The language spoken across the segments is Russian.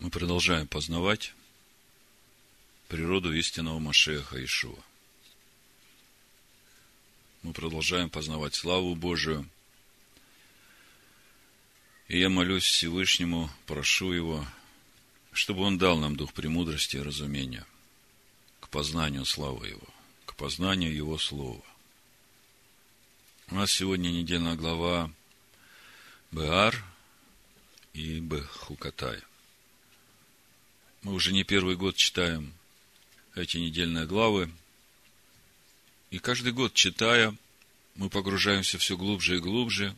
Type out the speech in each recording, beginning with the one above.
Мы продолжаем познавать природу истинного Машеха Ишуа. Мы продолжаем познавать славу Божию. И я молюсь Всевышнему, прошу Его, чтобы Он дал нам дух премудрости и разумения к познанию славы Его, к познанию Его Слова. У нас сегодня недельная глава Беар и Бехукатай. Мы уже не первый год читаем эти недельные главы. И каждый год, читая, мы погружаемся все глубже и глубже,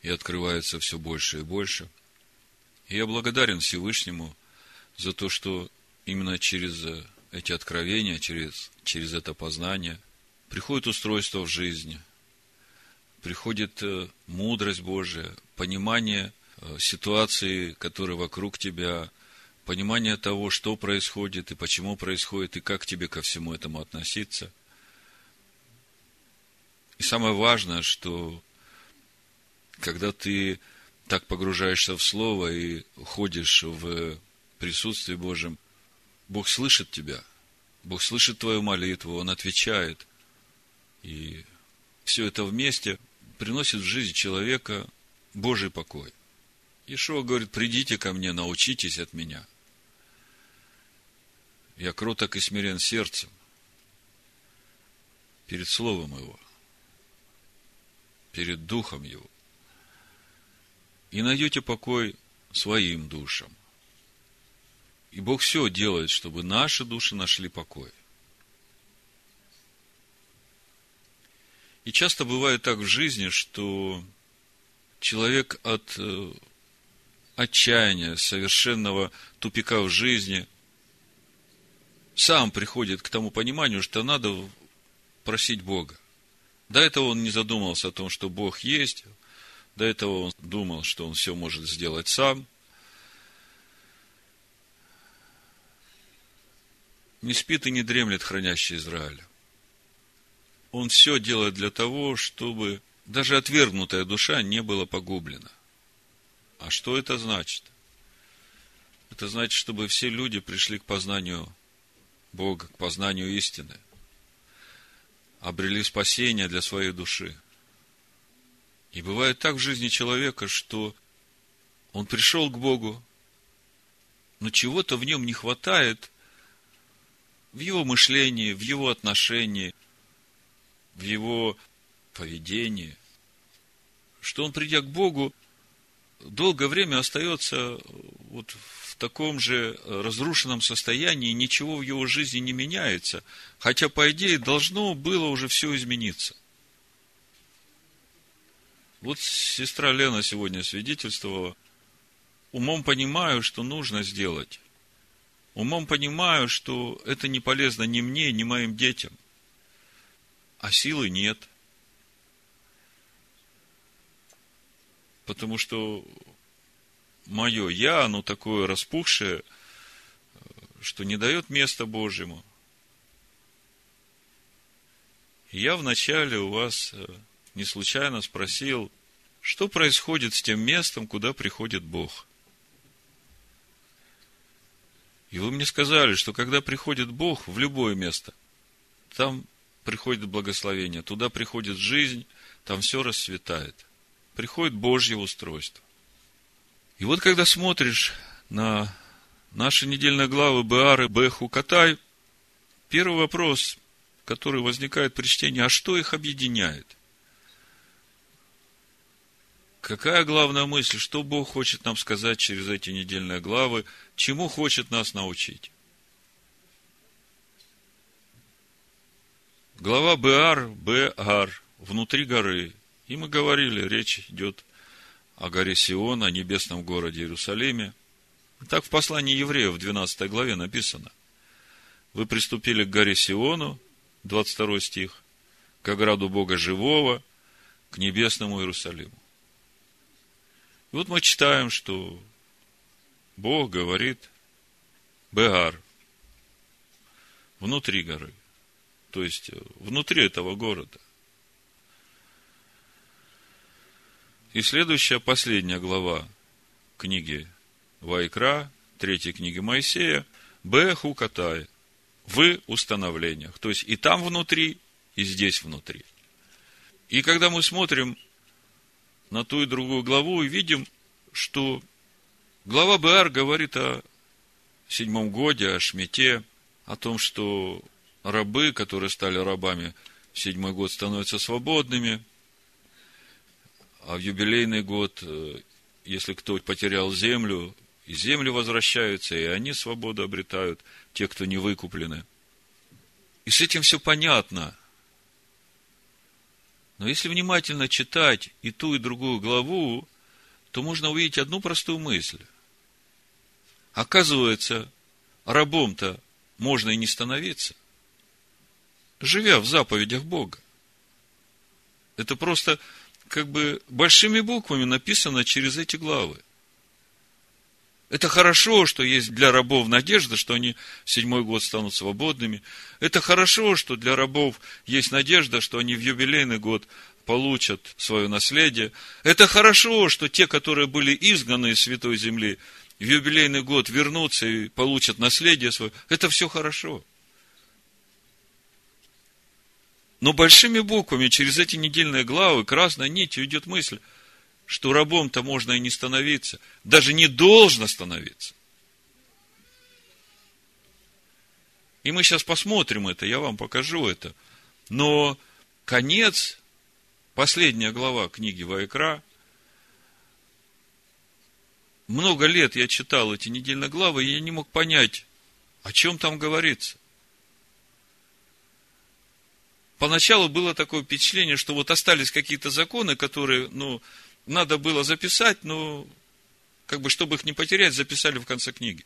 и открывается все больше и больше. И я благодарен Всевышнему за то, что именно через эти откровения, через, через это познание приходит устройство в жизни, приходит э, мудрость Божия, понимание э, ситуации, которая вокруг тебя, понимание того, что происходит и почему происходит, и как тебе ко всему этому относиться. И самое важное, что когда ты так погружаешься в Слово и ходишь в присутствии Божьем, Бог слышит тебя, Бог слышит твою молитву, Он отвечает. И все это вместе приносит в жизнь человека Божий покой. Ишуа говорит, придите ко мне, научитесь от меня – я кроток и смирен сердцем перед Словом Его, перед Духом Его. И найдете покой своим душам. И Бог все делает, чтобы наши души нашли покой. И часто бывает так в жизни, что человек от э, отчаяния, совершенного тупика в жизни – сам приходит к тому пониманию, что надо просить Бога. До этого он не задумывался о том, что Бог есть. До этого он думал, что он все может сделать сам. Не спит и не дремлет хранящий Израиля. Он все делает для того, чтобы даже отвергнутая душа не была погублена. А что это значит? Это значит, чтобы все люди пришли к познанию Бога, к познанию истины, обрели спасение для своей души. И бывает так в жизни человека, что он пришел к Богу, но чего-то в нем не хватает в его мышлении, в его отношении, в его поведении, что он, придя к Богу, долгое время остается вот таком же э, разрушенном состоянии, ничего в его жизни не меняется, хотя, по идее, должно было уже все измениться. Вот сестра Лена сегодня свидетельствовала, умом понимаю, что нужно сделать. Умом понимаю, что это не полезно ни мне, ни моим детям. А силы нет. Потому что мое я, оно такое распухшее, что не дает места Божьему. я вначале у вас э, не случайно спросил, что происходит с тем местом, куда приходит Бог. И вы мне сказали, что когда приходит Бог в любое место, там приходит благословение, туда приходит жизнь, там все расцветает. Приходит Божье устройство. И вот когда смотришь на наши недельные главы Беары, Беху, Катай, первый вопрос, который возникает при чтении, а что их объединяет? Какая главная мысль, что Бог хочет нам сказать через эти недельные главы, чему хочет нас научить? Глава Беар, Беар, внутри горы. И мы говорили, речь идет о горе Сион, о небесном городе Иерусалиме. Так в послании евреев в 12 главе написано. Вы приступили к горе Сиону, 22 стих, к ограду Бога Живого, к небесному Иерусалиму. И вот мы читаем, что Бог говорит Беар, внутри горы, то есть внутри этого города. И следующая, последняя глава книги Вайкра, третьей книги Моисея, Б. Хукатай, в установлениях. То есть и там внутри, и здесь внутри. И когда мы смотрим на ту и другую главу и видим, что глава Беар говорит о седьмом годе, о шмете, о том, что рабы, которые стали рабами в седьмой год, становятся свободными, а в юбилейный год, э, если кто потерял землю, и земли возвращаются, и они свободу обретают, те, кто не выкуплены. И с этим все понятно. Но если внимательно читать и ту, и другую главу, то можно увидеть одну простую мысль. Оказывается, рабом-то можно и не становиться, живя в заповедях Бога. Это просто как бы большими буквами написано через эти главы. Это хорошо, что есть для рабов надежда, что они в седьмой год станут свободными. Это хорошо, что для рабов есть надежда, что они в юбилейный год получат свое наследие. Это хорошо, что те, которые были изгнаны из Святой Земли, в юбилейный год вернутся и получат наследие свое. Это все хорошо. Но большими буквами через эти недельные главы красной нитью идет мысль, что рабом-то можно и не становиться, даже не должно становиться. И мы сейчас посмотрим это, я вам покажу это. Но конец, последняя глава книги Вайкра, много лет я читал эти недельные главы, и я не мог понять, о чем там говорится поначалу было такое впечатление, что вот остались какие-то законы, которые, ну, надо было записать, но, как бы, чтобы их не потерять, записали в конце книги.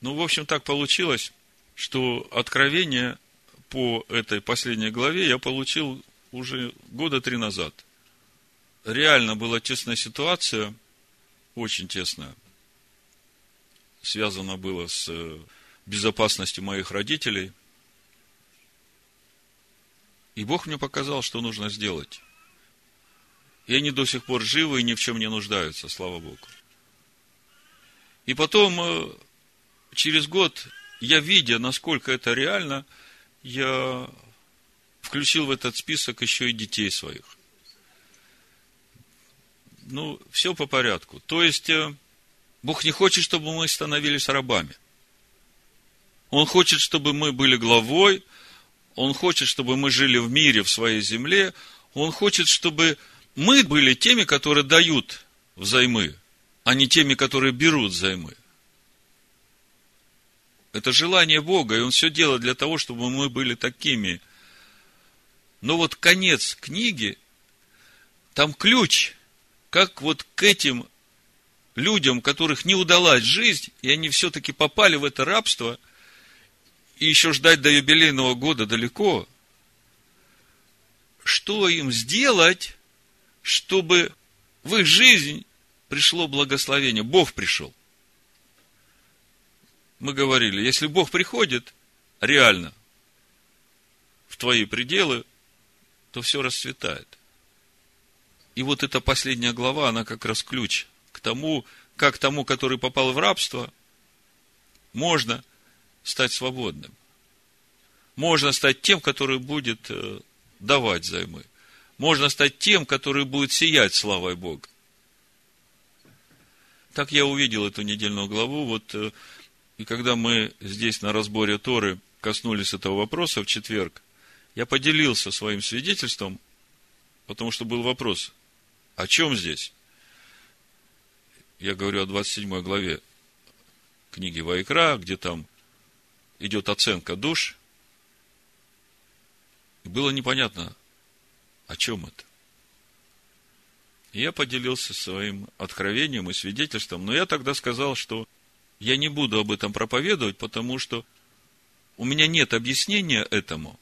Ну, в общем, так получилось, что откровение по этой последней главе я получил уже года три назад. Реально была тесная ситуация, очень тесная. Связано было с э, безопасностью моих родителей – и Бог мне показал, что нужно сделать. И они до сих пор живы и ни в чем не нуждаются, слава Богу. И потом, э, через год, я видя, насколько это реально, я включил в этот список еще и детей своих. Ну, все по порядку. То есть, э, Бог не хочет, чтобы мы становились рабами. Он хочет, чтобы мы были главой, он хочет, чтобы мы жили в мире, в своей земле. Он хочет, чтобы мы были теми, которые дают взаймы, а не теми, которые берут взаймы. Это желание Бога, и Он все делает для того, чтобы мы были такими. Но вот конец книги, там ключ, как вот к этим людям, которых не удалась жизнь, и они все-таки попали в это рабство – и еще ждать до юбилейного года далеко, что им сделать, чтобы в их жизнь пришло благословение, Бог пришел. Мы говорили, если Бог приходит реально в твои пределы, то все расцветает. И вот эта последняя глава, она как раз ключ к тому, как тому, который попал в рабство, можно стать свободным. Можно стать тем, который будет э, давать займы. Можно стать тем, который будет сиять славой Бога. Так я увидел эту недельную главу. Вот, э, и когда мы здесь на разборе Торы коснулись этого вопроса в четверг, я поделился своим свидетельством, потому что был вопрос, о чем здесь? Я говорю о 27 главе книги Вайкра, где там идет оценка душ. И было непонятно, о чем это. И я поделился своим откровением и свидетельством, но я тогда сказал, что я не буду об этом проповедовать, потому что у меня нет объяснения этому,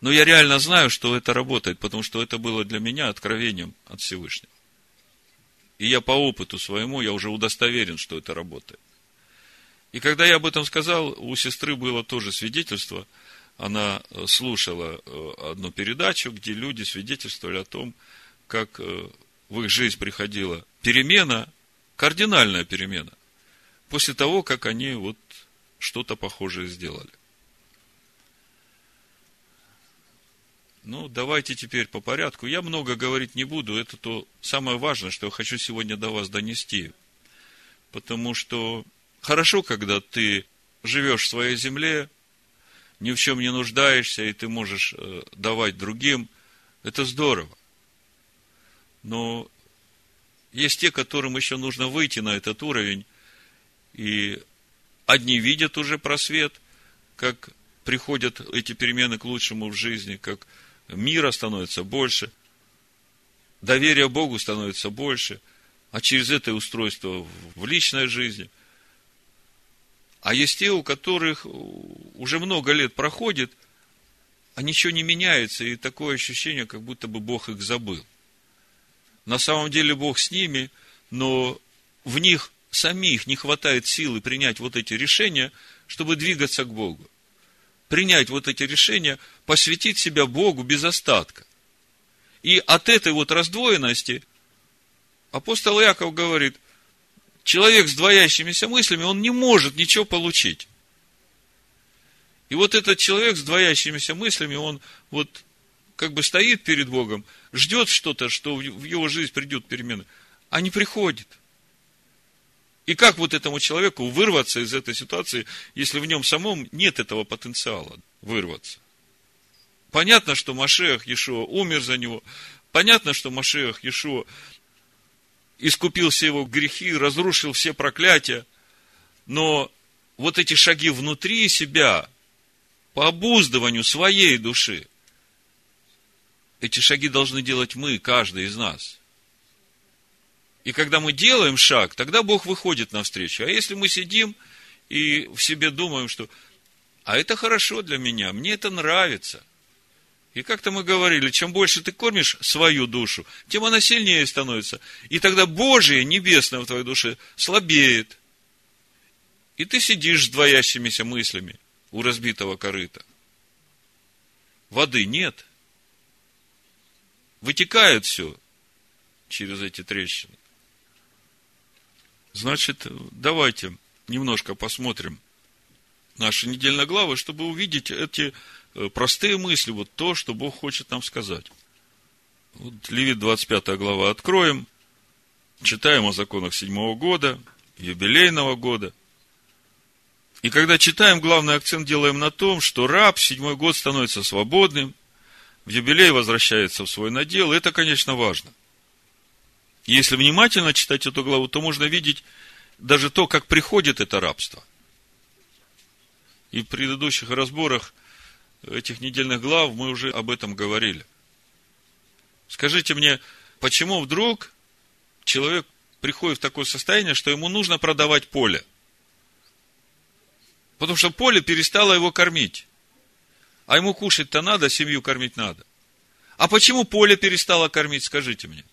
но я реально знаю, что это работает, потому что это было для меня откровением от Всевышнего. И я по опыту своему, я уже удостоверен, что это работает. И когда я об этом сказал, у сестры было тоже свидетельство. Она э, слушала э, одну передачу, где люди свидетельствовали о том, как э, в их жизнь приходила перемена, кардинальная перемена. после того, как они вот что-то похожее сделали. Ну, давайте теперь по порядку. Я много говорить не буду. Это то самое важное, что я хочу сегодня до вас донести. Потому что хорошо, когда ты живешь в своей земле, ни в чем не нуждаешься, и ты можешь э, давать другим. Это здорово. Но есть те, которым еще нужно выйти на этот уровень, и одни видят уже просвет, как приходят эти перемены к лучшему в жизни, как мира становится больше, доверие Богу становится больше, а через это устройство в личной жизни. А есть те, у которых уже много лет проходит, а ничего не меняется, и такое ощущение, как будто бы Бог их забыл. На самом деле Бог с ними, но в них самих не хватает силы принять вот эти решения, чтобы двигаться к Богу принять вот эти решения, посвятить себя Богу без остатка. И от этой вот раздвоенности апостол Яков говорит, человек с двоящимися мыслями, он не может ничего получить. И вот этот человек с двоящимися мыслями, он вот как бы стоит перед Богом, ждет что-то, что в его жизнь придет перемены, а не приходит – и как вот этому человеку вырваться из этой ситуации, если в нем самом нет этого потенциала вырваться? Понятно, что Машех Ешуа умер за него. Понятно, что Машех Ешуа искупил все его грехи, разрушил все проклятия. Но вот эти шаги внутри себя, по обуздыванию своей души, эти шаги должны делать мы, каждый из нас – и когда мы делаем шаг, тогда Бог выходит навстречу. А если мы сидим и в себе думаем, что а это хорошо для меня, мне это нравится. И как-то мы говорили, чем больше ты кормишь свою душу, тем она сильнее становится. И тогда Божие, небесное в твоей душе, слабеет. И ты сидишь с двоящимися мыслями у разбитого корыта. Воды нет. Вытекает все через эти трещины. Значит, давайте немножко посмотрим наши недельные главы, чтобы увидеть эти простые мысли, вот то, что Бог хочет нам сказать. Вот Левит 25 глава откроем, читаем о законах седьмого года, юбилейного года. И когда читаем, главный акцент делаем на том, что раб седьмой год становится свободным, в юбилей возвращается в свой надел. Это, конечно, важно – если внимательно читать эту главу, то можно видеть даже то, как приходит это рабство. И в предыдущих разборах этих недельных глав мы уже об этом говорили. Скажите мне, почему вдруг человек приходит в такое состояние, что ему нужно продавать поле? Потому что поле перестало его кормить. А ему кушать-то надо, семью кормить надо. А почему поле перестало кормить, скажите мне?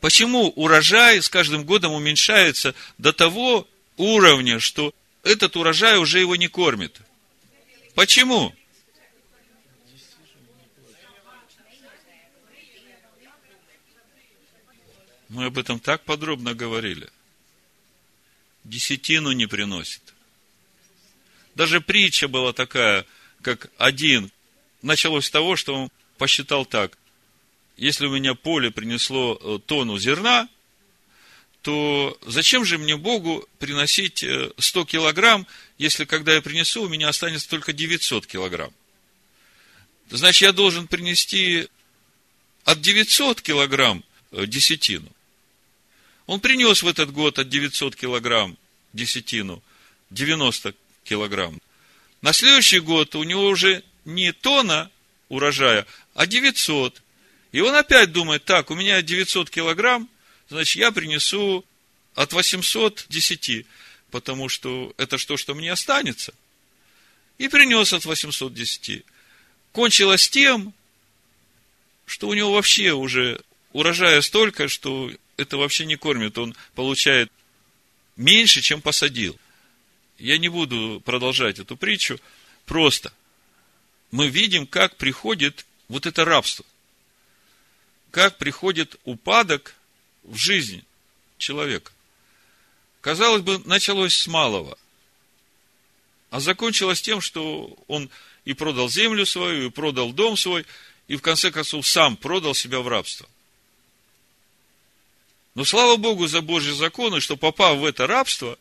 Почему урожай с каждым годом уменьшается до того уровня, что этот урожай уже его не кормит? Почему? Мы об этом так подробно говорили. Десятину не приносит. Даже притча была такая, как один. Началось с того, что он посчитал так если у меня поле принесло э, тонну зерна, то зачем же мне Богу приносить 100 э, килограмм, если когда я принесу, у меня останется только 900 килограмм? Значит, я должен принести от 900 килограмм э, десятину. Он принес в этот год от 900 килограмм десятину 90 килограмм. На следующий год у него уже не тонна урожая, а 900. И он опять думает, так, у меня 900 килограмм, значит, я принесу от 810, потому что это что, что мне останется. И принес от 810. Кончилось тем, что у него вообще уже урожая столько, что это вообще не кормит. Он получает меньше, чем посадил. Я не буду продолжать эту притчу. Просто мы видим, как приходит вот это рабство как приходит упадок в жизнь человека. Казалось бы, началось с малого, а закончилось тем, что он и продал землю свою, и продал дом свой, и в конце концов сам продал себя в рабство. Но слава Богу за Божьи законы, что попав в это рабство,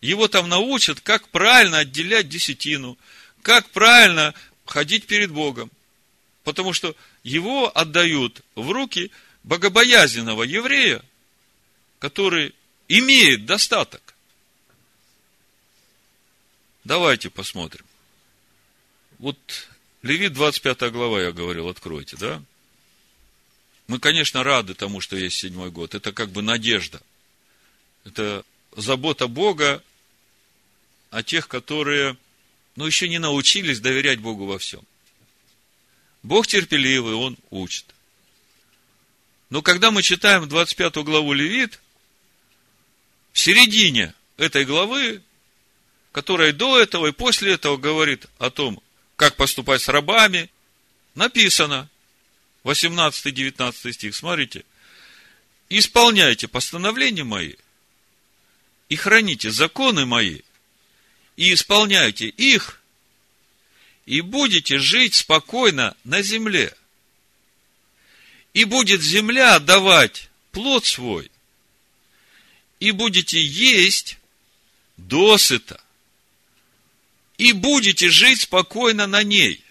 его там научат, как правильно отделять десятину, как правильно ходить перед Богом. Потому что его отдают в руки богобоязненного еврея, который имеет достаток. Давайте посмотрим. Вот Левит 25 глава, я говорил, откройте, да? Мы, конечно, рады тому, что есть седьмой год. Это как бы надежда. Это забота Бога о тех, которые, ну, еще не научились доверять Богу во всем. Бог терпеливый, Он учит. Но когда мы читаем 25 главу Левит, в середине этой главы, которая до этого и после этого говорит о том, как поступать с рабами, написано, 18-19 стих, смотрите, исполняйте постановления мои и храните законы мои, и исполняйте их, и будете жить спокойно на земле. И будет земля давать плод свой, и будете есть досыта, и будете жить спокойно на ней.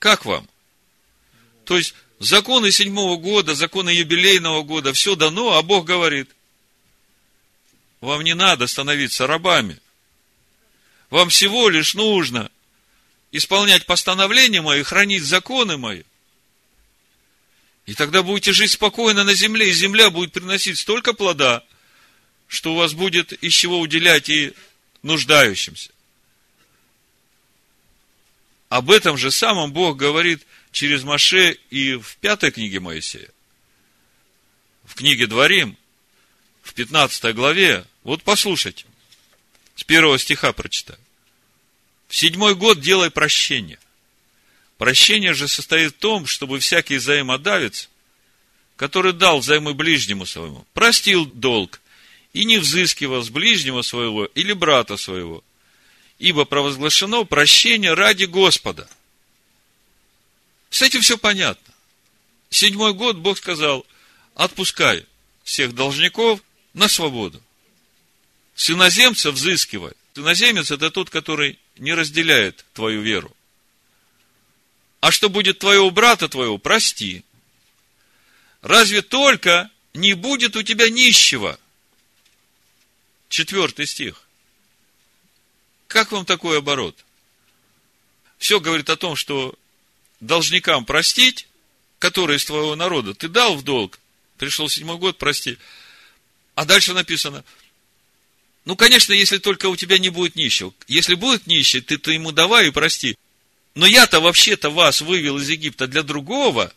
Как вам? То есть, законы седьмого года, законы юбилейного года, все дано, а Бог говорит, вам не надо становиться рабами. Вам всего лишь нужно исполнять постановления мои, хранить законы мои. И тогда будете жить спокойно на земле, и земля будет приносить столько плода, что у вас будет из чего уделять и нуждающимся. Об этом же самом Бог говорит через Маше и в пятой книге Моисея. В книге Дворим, в 15 главе, вот послушайте, с первого стиха прочитаю. В седьмой год делай прощение. Прощение же состоит в том, чтобы всякий взаимодавец, который дал взаймы ближнему своему, простил долг и не взыскивал с ближнего своего или брата своего, ибо провозглашено прощение ради Господа. С этим все понятно. Седьмой год Бог сказал, отпускай всех должников на свободу. С иноземца взыскивай. Иноземец – это тот, который не разделяет твою веру. А что будет твоего брата твоего, прости. Разве только не будет у тебя нищего? Четвертый стих. Как вам такой оборот? Все говорит о том, что должникам простить, которые из твоего народа ты дал в долг, пришел седьмой год, прости. А дальше написано, ну, конечно, если только у тебя не будет нищего. Если будет нищий, ты, ты ему давай и прости. Но я-то вообще-то вас вывел из Египта для другого.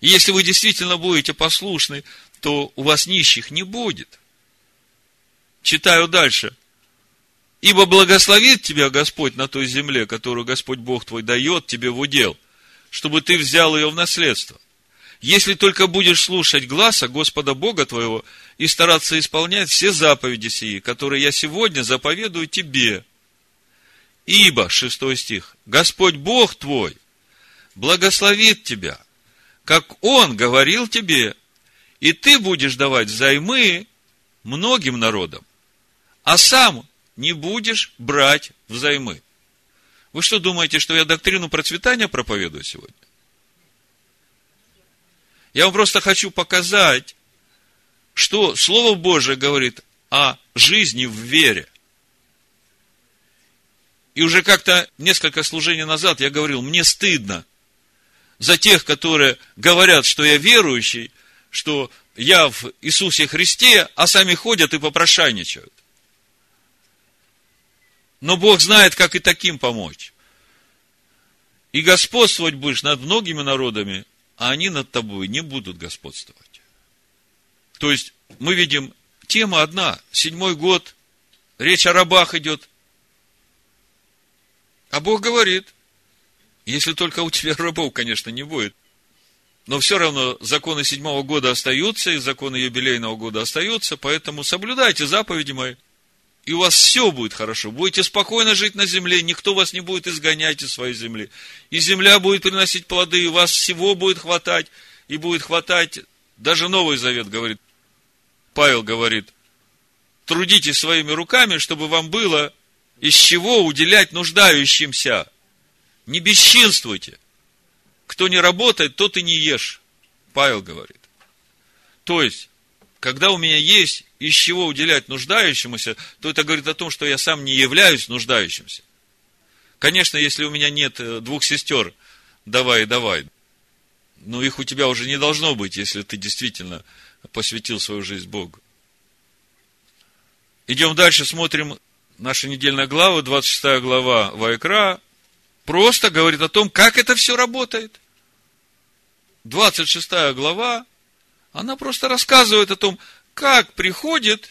И если вы действительно будете послушны, то у вас нищих не будет. Читаю дальше. Ибо благословит тебя Господь на той земле, которую Господь Бог твой дает тебе в удел, чтобы ты взял ее в наследство. Если только будешь слушать гласа Господа Бога твоего и стараться исполнять все заповеди сии, которые я сегодня заповедую тебе. Ибо, шестой стих, Господь Бог твой благословит тебя, как Он говорил тебе, и ты будешь давать займы многим народам, а сам не будешь брать взаймы. Вы что думаете, что я доктрину процветания проповедую сегодня? Я вам просто хочу показать, что Слово Божие говорит о жизни в вере. И уже как-то несколько служений назад я говорил, мне стыдно за тех, которые говорят, что я верующий, что я в Иисусе Христе, а сами ходят и попрошайничают. Но Бог знает, как и таким помочь. И господствовать будешь над многими народами, а они над тобой не будут господствовать. То есть, мы видим, тема одна, седьмой год, речь о рабах идет. А Бог говорит, если только у тебя рабов, конечно, не будет. но все равно законы седьмого года остаются, и законы юбилейного года остаются, поэтому соблюдайте заповеди мои, и у вас все будет хорошо. Будете спокойно жить на земле, никто вас не будет изгонять из своей земли. И земля будет приносить плоды, и у вас всего будет хватать, и будет хватать, даже Новый Завет говорит, Павел говорит, трудитесь своими руками, чтобы вам было из чего уделять нуждающимся. Не бесчинствуйте. Кто не работает, тот и не ешь. Павел говорит. То есть, когда у меня есть из чего уделять нуждающемуся, то это говорит о том, что я сам не являюсь нуждающимся. Конечно, если у меня нет э, двух сестер, давай, давай. Но их у тебя уже не должно быть, если ты действительно посвятил свою жизнь Богу. Идем дальше, смотрим наша недельная глава, 26 глава Вайкра, просто говорит о том, как это все работает. 26 глава, она просто рассказывает о том, как приходит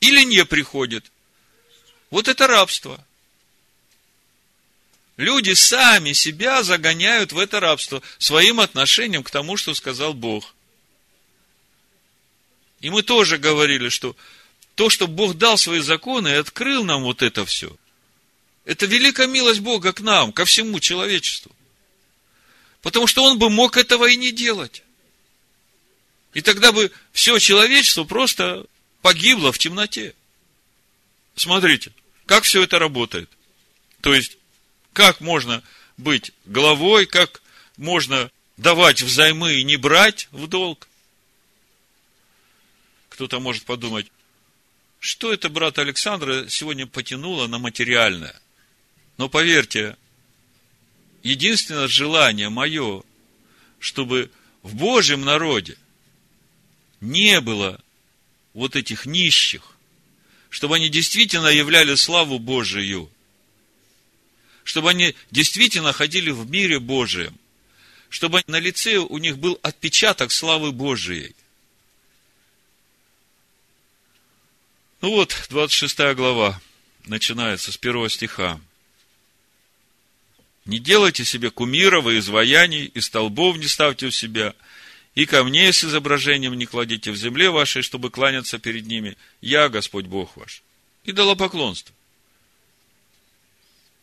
или не приходит. Вот это рабство. Люди сами себя загоняют в это рабство своим отношением к тому, что сказал Бог. И мы тоже говорили, что то, что Бог дал свои законы и открыл нам вот это все – это великая милость Бога к нам, ко всему человечеству. Потому что он бы мог этого и не делать. И тогда бы все человечество просто погибло в темноте. Смотрите, как все это работает. То есть, как можно быть главой, как можно давать взаймы и не брать в долг. Кто-то может подумать, что это брат Александра сегодня потянуло на материальное – но поверьте, единственное желание мое, чтобы в Божьем народе не было вот этих нищих, чтобы они действительно являли славу Божию, чтобы они действительно ходили в мире Божием, чтобы на лице у них был отпечаток славы Божией. Ну вот, 26 глава, начинается с первого стиха. Не делайте себе кумиров и изваяний, и столбов не ставьте у себя, и камней с изображением не кладите в земле вашей, чтобы кланяться перед ними. Я, Господь Бог ваш. И дала поклонство.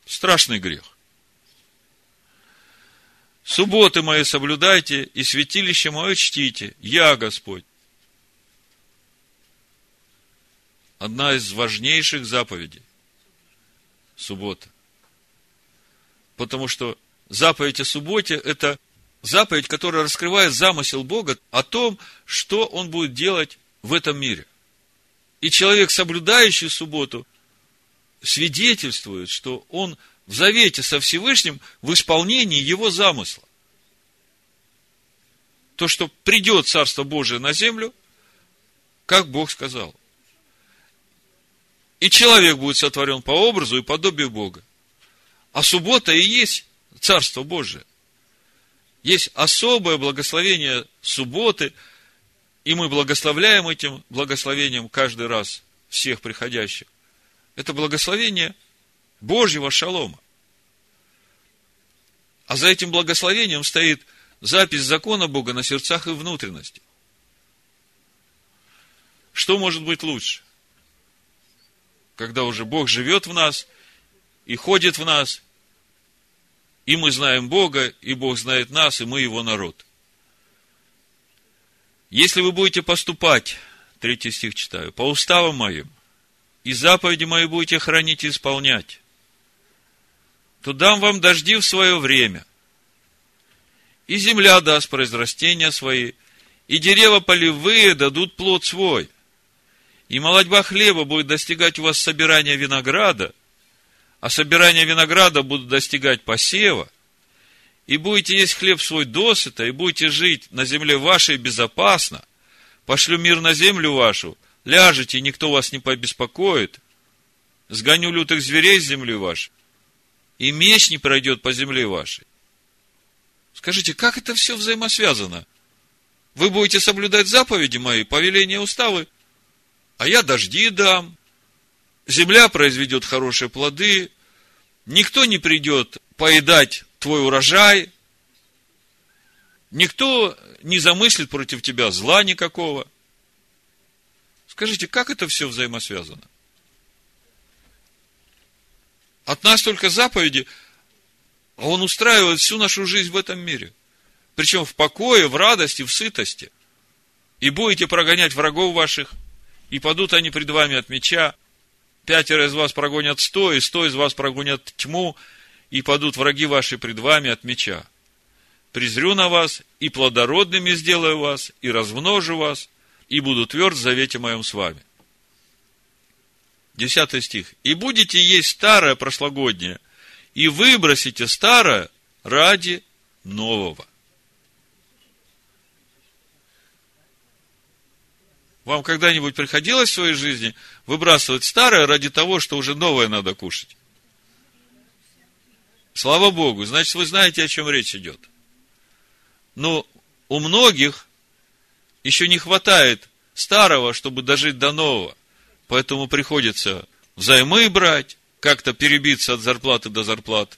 Страшный грех. Субботы мои соблюдайте, и святилище мое чтите. Я, Господь. Одна из важнейших заповедей. Суббота. Потому что заповедь о субботе – это заповедь, которая раскрывает замысел Бога о том, что Он будет делать в этом мире. И человек, соблюдающий субботу, свидетельствует, что он в завете со Всевышним в исполнении его замысла. То, что придет Царство Божие на землю, как Бог сказал. И человек будет сотворен по образу и подобию Бога. А суббота и есть Царство Божие. Есть особое благословение субботы, и мы благословляем этим благословением каждый раз всех приходящих. Это благословение Божьего шалома. А за этим благословением стоит запись закона Бога на сердцах и внутренности. Что может быть лучше? Когда уже Бог живет в нас и ходит в нас, и мы знаем Бога, и Бог знает нас, и мы Его народ. Если вы будете поступать, третий стих читаю, по уставам моим, и заповеди мои будете хранить и исполнять, то дам вам дожди в свое время, и земля даст произрастения свои, и дерева полевые дадут плод свой, и молодьба хлеба будет достигать у вас собирания винограда – а собирание винограда будут достигать посева, и будете есть хлеб свой досыта, и будете жить на земле вашей безопасно, пошлю мир на землю вашу, ляжете, никто вас не побеспокоит, сгоню лютых зверей с земли вашей, и меч не пройдет по земле вашей. Скажите, как это все взаимосвязано? Вы будете соблюдать заповеди мои, повеления уставы, а я дожди дам, земля произведет хорошие плоды, никто не придет поедать твой урожай, Никто не замыслит против тебя зла никакого. Скажите, как это все взаимосвязано? От нас только заповеди, а Он устраивает всю нашу жизнь в этом мире. Причем в покое, в радости, в сытости. И будете прогонять врагов ваших, и падут они пред вами от меча. Пятеро из вас прогонят сто, и сто из вас прогонят тьму, и падут враги ваши пред вами от меча. Презрю на вас, и плодородными сделаю вас, и размножу вас, и буду тверд в завете моем с вами. Десятый стих. И будете есть старое прошлогоднее, и выбросите старое ради нового. Вам когда-нибудь приходилось в своей жизни выбрасывать старое ради того, что уже новое надо кушать? Слава Богу, значит, вы знаете, о чем речь идет. Но у многих еще не хватает старого, чтобы дожить до нового. Поэтому приходится взаймы брать, как-то перебиться от зарплаты до зарплаты.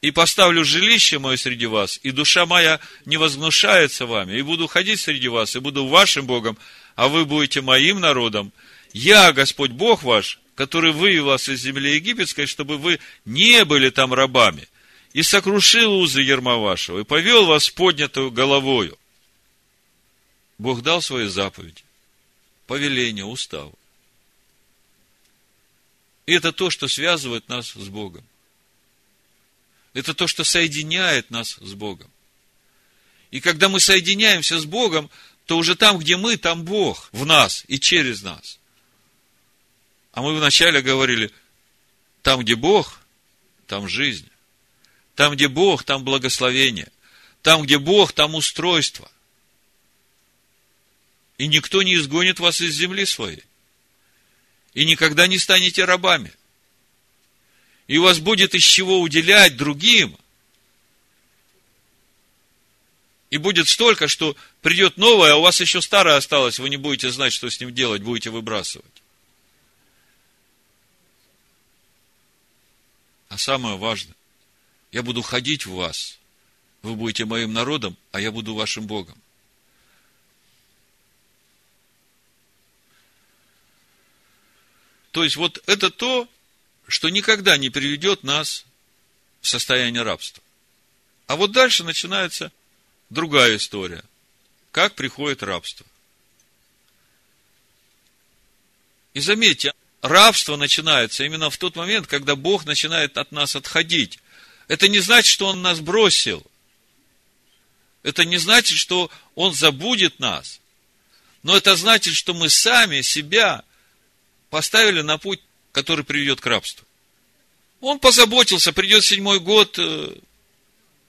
И поставлю жилище мое среди вас, и душа моя не возгнушается вами, и буду ходить среди вас, и буду вашим Богом, а вы будете моим народом. Я, Господь Бог ваш, который вывел вас из земли египетской, чтобы вы не были там рабами, и сокрушил узы ерма вашего, и повел вас поднятую головою. Бог дал свои заповеди, повеления, устав. И это то, что связывает нас с Богом. Это то, что соединяет нас с Богом. И когда мы соединяемся с Богом, то уже там, где мы, там Бог в нас и через нас. А мы вначале говорили, там, где Бог, там жизнь. Там, где Бог, там благословение. Там, где Бог, там устройство и никто не изгонит вас из земли своей. И никогда не станете рабами. И у вас будет из чего уделять другим. И будет столько, что придет новое, а у вас еще старое осталось, вы не будете знать, что с ним делать, будете выбрасывать. А самое важное, я буду ходить в вас, вы будете моим народом, а я буду вашим Богом. То есть, вот это то, что никогда не приведет нас в состояние рабства. А вот дальше начинается другая история. Как приходит рабство. И заметьте, рабство начинается именно в тот момент, когда Бог начинает от нас отходить. Это не значит, что Он нас бросил. Это не значит, что Он забудет нас. Но это значит, что мы сами себя поставили на путь, который приведет к рабству. Он позаботился, придет седьмой год, э,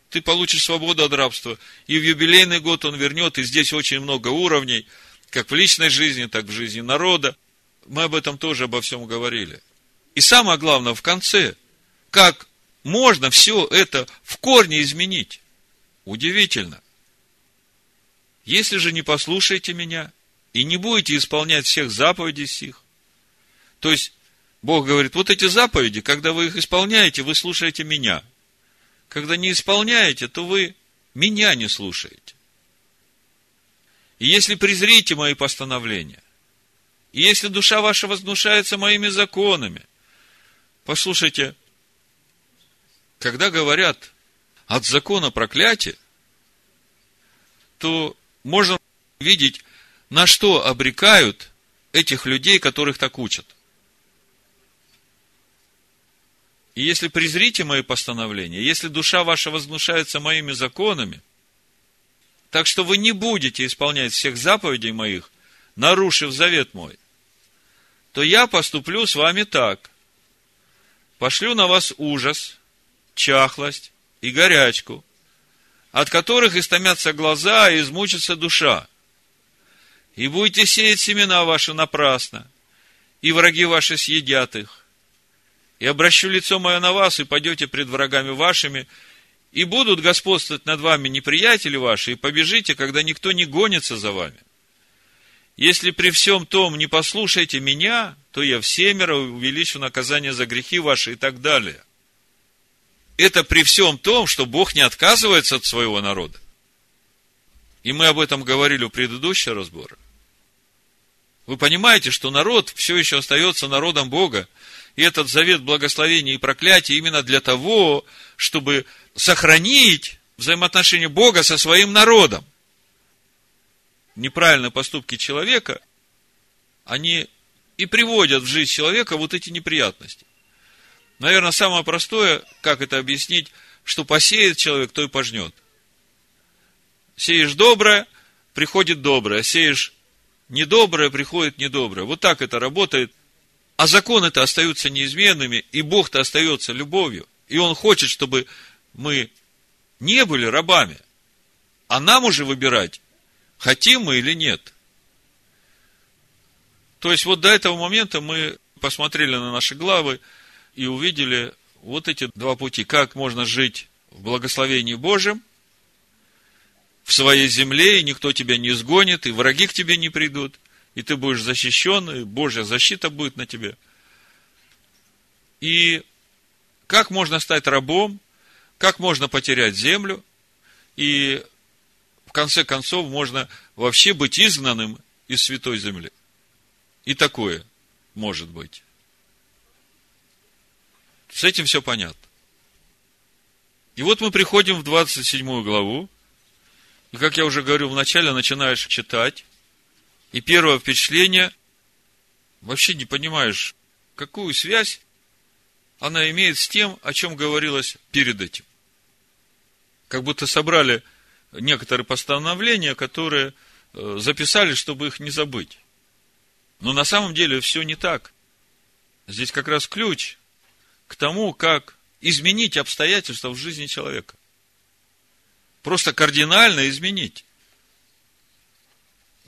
ты получишь свободу от рабства. И в юбилейный год он вернет, и здесь очень много уровней, как в личной жизни, так в жизни народа. Мы об этом тоже обо всем говорили. И самое главное, в конце, как можно все это в корне изменить. Удивительно. Если же не послушаете меня и не будете исполнять всех заповедей сих, то есть, Бог говорит, вот эти заповеди, когда вы их исполняете, вы слушаете меня. Когда не исполняете, то вы меня не слушаете. И если презрите мои постановления, и если душа ваша возгнушается моими законами, послушайте, когда говорят от закона проклятия, то можно видеть, на что обрекают этих людей, которых так учат. И если презрите мои постановления, если душа ваша возгнушается моими законами, так что вы не будете исполнять всех заповедей моих, нарушив завет мой, то я поступлю с вами так. Пошлю на вас ужас, чахлость и горячку, от которых истомятся глаза и измучится душа. И будете сеять семена ваши напрасно, и враги ваши съедят их и обращу лицо мое на вас, и пойдете пред врагами вашими, и будут господствовать над вами неприятели ваши, и побежите, когда никто не гонится за вами. Если при всем том не послушаете меня, то я всемеро увеличу наказание за грехи ваши и так далее. Это при всем том, что Бог не отказывается от своего народа. И мы об этом говорили у предыдущего разбора. Вы понимаете, что народ все еще остается народом Бога. И этот завет благословения и проклятия именно для того, чтобы сохранить взаимоотношения Бога со своим народом. Неправильные поступки человека, они и приводят в жизнь человека вот эти неприятности. Наверное, самое простое, как это объяснить, что посеет человек, то и пожнет. Сеешь доброе, приходит доброе. Сеешь недоброе, приходит недоброе. Вот так это работает. А законы-то остаются неизменными, и Бог-то остается любовью. И Он хочет, чтобы мы не были рабами. А нам уже выбирать, хотим мы или нет. То есть, вот до этого момента мы посмотрели на наши главы и увидели вот эти два пути. Как можно жить в благословении Божьем, в своей земле, и никто тебя не сгонит, и враги к тебе не придут, и ты будешь защищен, и Божья защита будет на тебе. И как можно стать рабом, как можно потерять землю, и в конце концов можно вообще быть изгнанным из святой земли. И такое может быть. С этим все понятно. И вот мы приходим в 27 главу, и, как я уже говорил вначале, начинаешь читать, и первое впечатление, вообще не понимаешь, какую связь она имеет с тем, о чем говорилось перед этим. Как будто собрали некоторые постановления, которые э, записали, чтобы их не забыть. Но на самом деле все не так. Здесь как раз ключ к тому, как изменить обстоятельства в жизни человека. Просто кардинально изменить.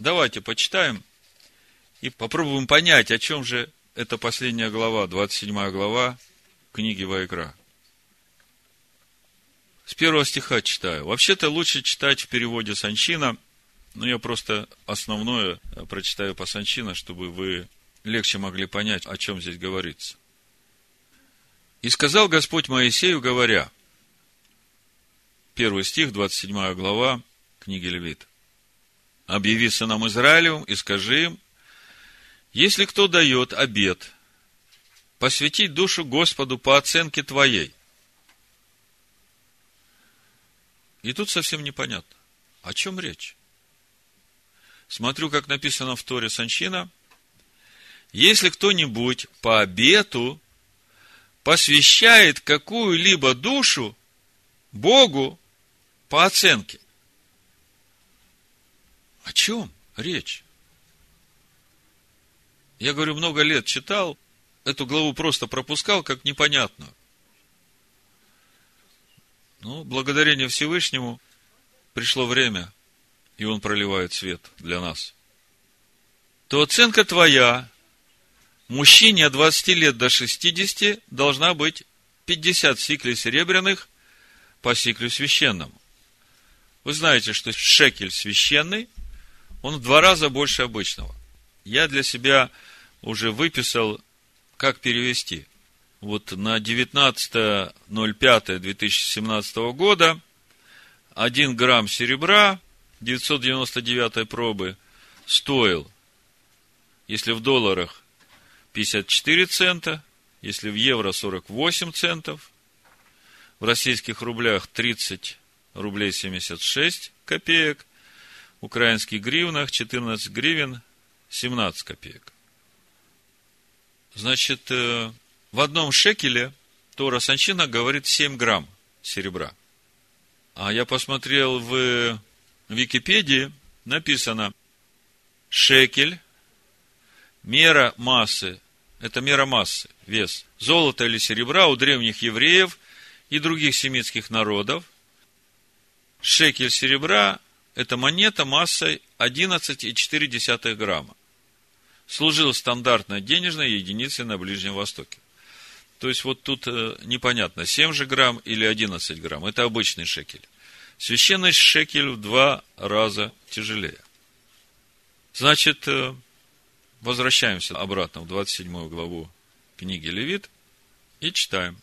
Давайте почитаем и попробуем понять, о чем же эта последняя глава, 27 глава книги Вайкра. С первого стиха читаю. Вообще-то лучше читать в переводе Санчина, но я просто основное прочитаю по Санчина, чтобы вы легче могли понять, о чем здесь говорится. «И сказал Господь Моисею, говоря, Первый стих, 27 глава книги Левит. «Объяви сынам Израилевым и скажи им, если кто дает обед, посвятить душу Господу по оценке твоей». И тут совсем непонятно, о чем речь. Смотрю, как написано в Торе Санчина. Если кто-нибудь по обету посвящает какую-либо душу Богу по оценке. О чем речь? Я говорю, много лет читал, эту главу просто пропускал, как непонятную. Ну, благодарение Всевышнему пришло время, и Он проливает свет для нас. То оценка твоя мужчине от 20 лет до 60 должна быть 50 сиклей серебряных по сиклю священному. Вы знаете, что шекель священный, он в два раза больше обычного. Я для себя уже выписал, как перевести. Вот на 19.05.2017 года 1 грамм серебра 999 пробы стоил, если в долларах 54 цента, если в евро 48 центов, в российских рублях 30 рублей 76 копеек, украинских гривнах 14 гривен 17 копеек. Значит, э, в одном шекеле Тора Санчина говорит 7 грамм серебра. А я посмотрел в Википедии, написано шекель, мера массы, это мера массы, вес, золота или серебра у древних евреев и других семитских народов шекель серебра – это монета массой 11,4 грамма. Служил стандартной денежной единицей на Ближнем Востоке. То есть, вот тут э, непонятно, 7 же грамм или 11 грамм. Это обычный шекель. Священный шекель в два раза тяжелее. Значит, э, возвращаемся обратно в 27 главу книги Левит и читаем.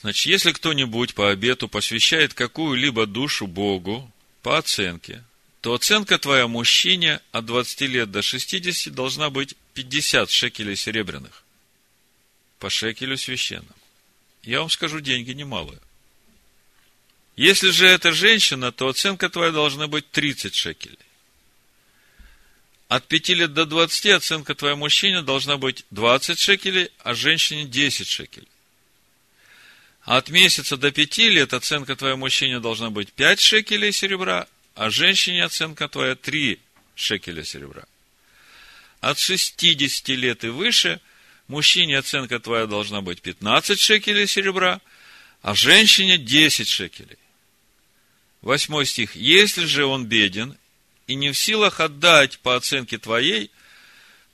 Значит, если кто-нибудь по обету посвящает какую-либо душу Богу по оценке, то оценка твоя мужчине от 20 лет до 60 должна быть 50 шекелей серебряных по шекелю священному. Я вам скажу, деньги немалые. Если же это женщина, то оценка твоя должна быть 30 шекелей. От 5 лет до 20 оценка твоя мужчине должна быть 20 шекелей, а женщине 10 шекелей. От месяца до 5 лет оценка твоя мужчине должна быть 5 шекелей серебра, а женщине оценка твоя 3 шекеля серебра. От 60 лет и выше мужчине оценка твоя должна быть 15 шекелей серебра, а женщине 10 шекелей. Восьмой стих. Если же он беден и не в силах отдать по оценке твоей,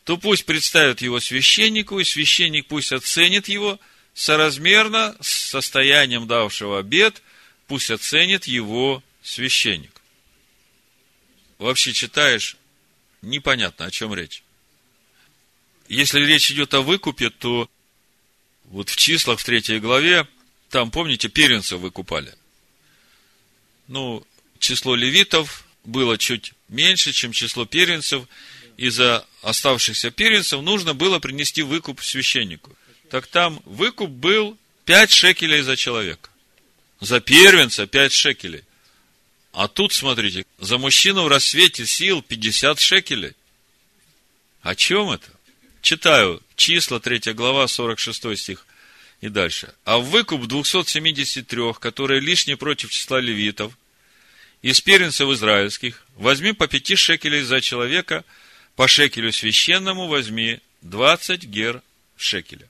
то пусть представят его священнику, и священник пусть оценит его соразмерно с состоянием давшего обед, пусть оценит его священник. Вообще читаешь, непонятно, о чем речь. Если речь идет о выкупе, то вот в числах в третьей главе, там, помните, первенцев выкупали ну, число левитов было чуть меньше, чем число первенцев. Из-за оставшихся первенцев нужно было принести выкуп священнику. Так там выкуп был 5 шекелей за человека. За первенца 5 шекелей. А тут, смотрите, за мужчину в рассвете сил 50 шекелей. О чем это? Читаю числа, 3 глава, 46 стих и дальше. А выкуп 273, которые лишние против числа левитов, из первенцев израильских, возьми по пяти шекелей за человека, по шекелю священному возьми двадцать гер шекеля.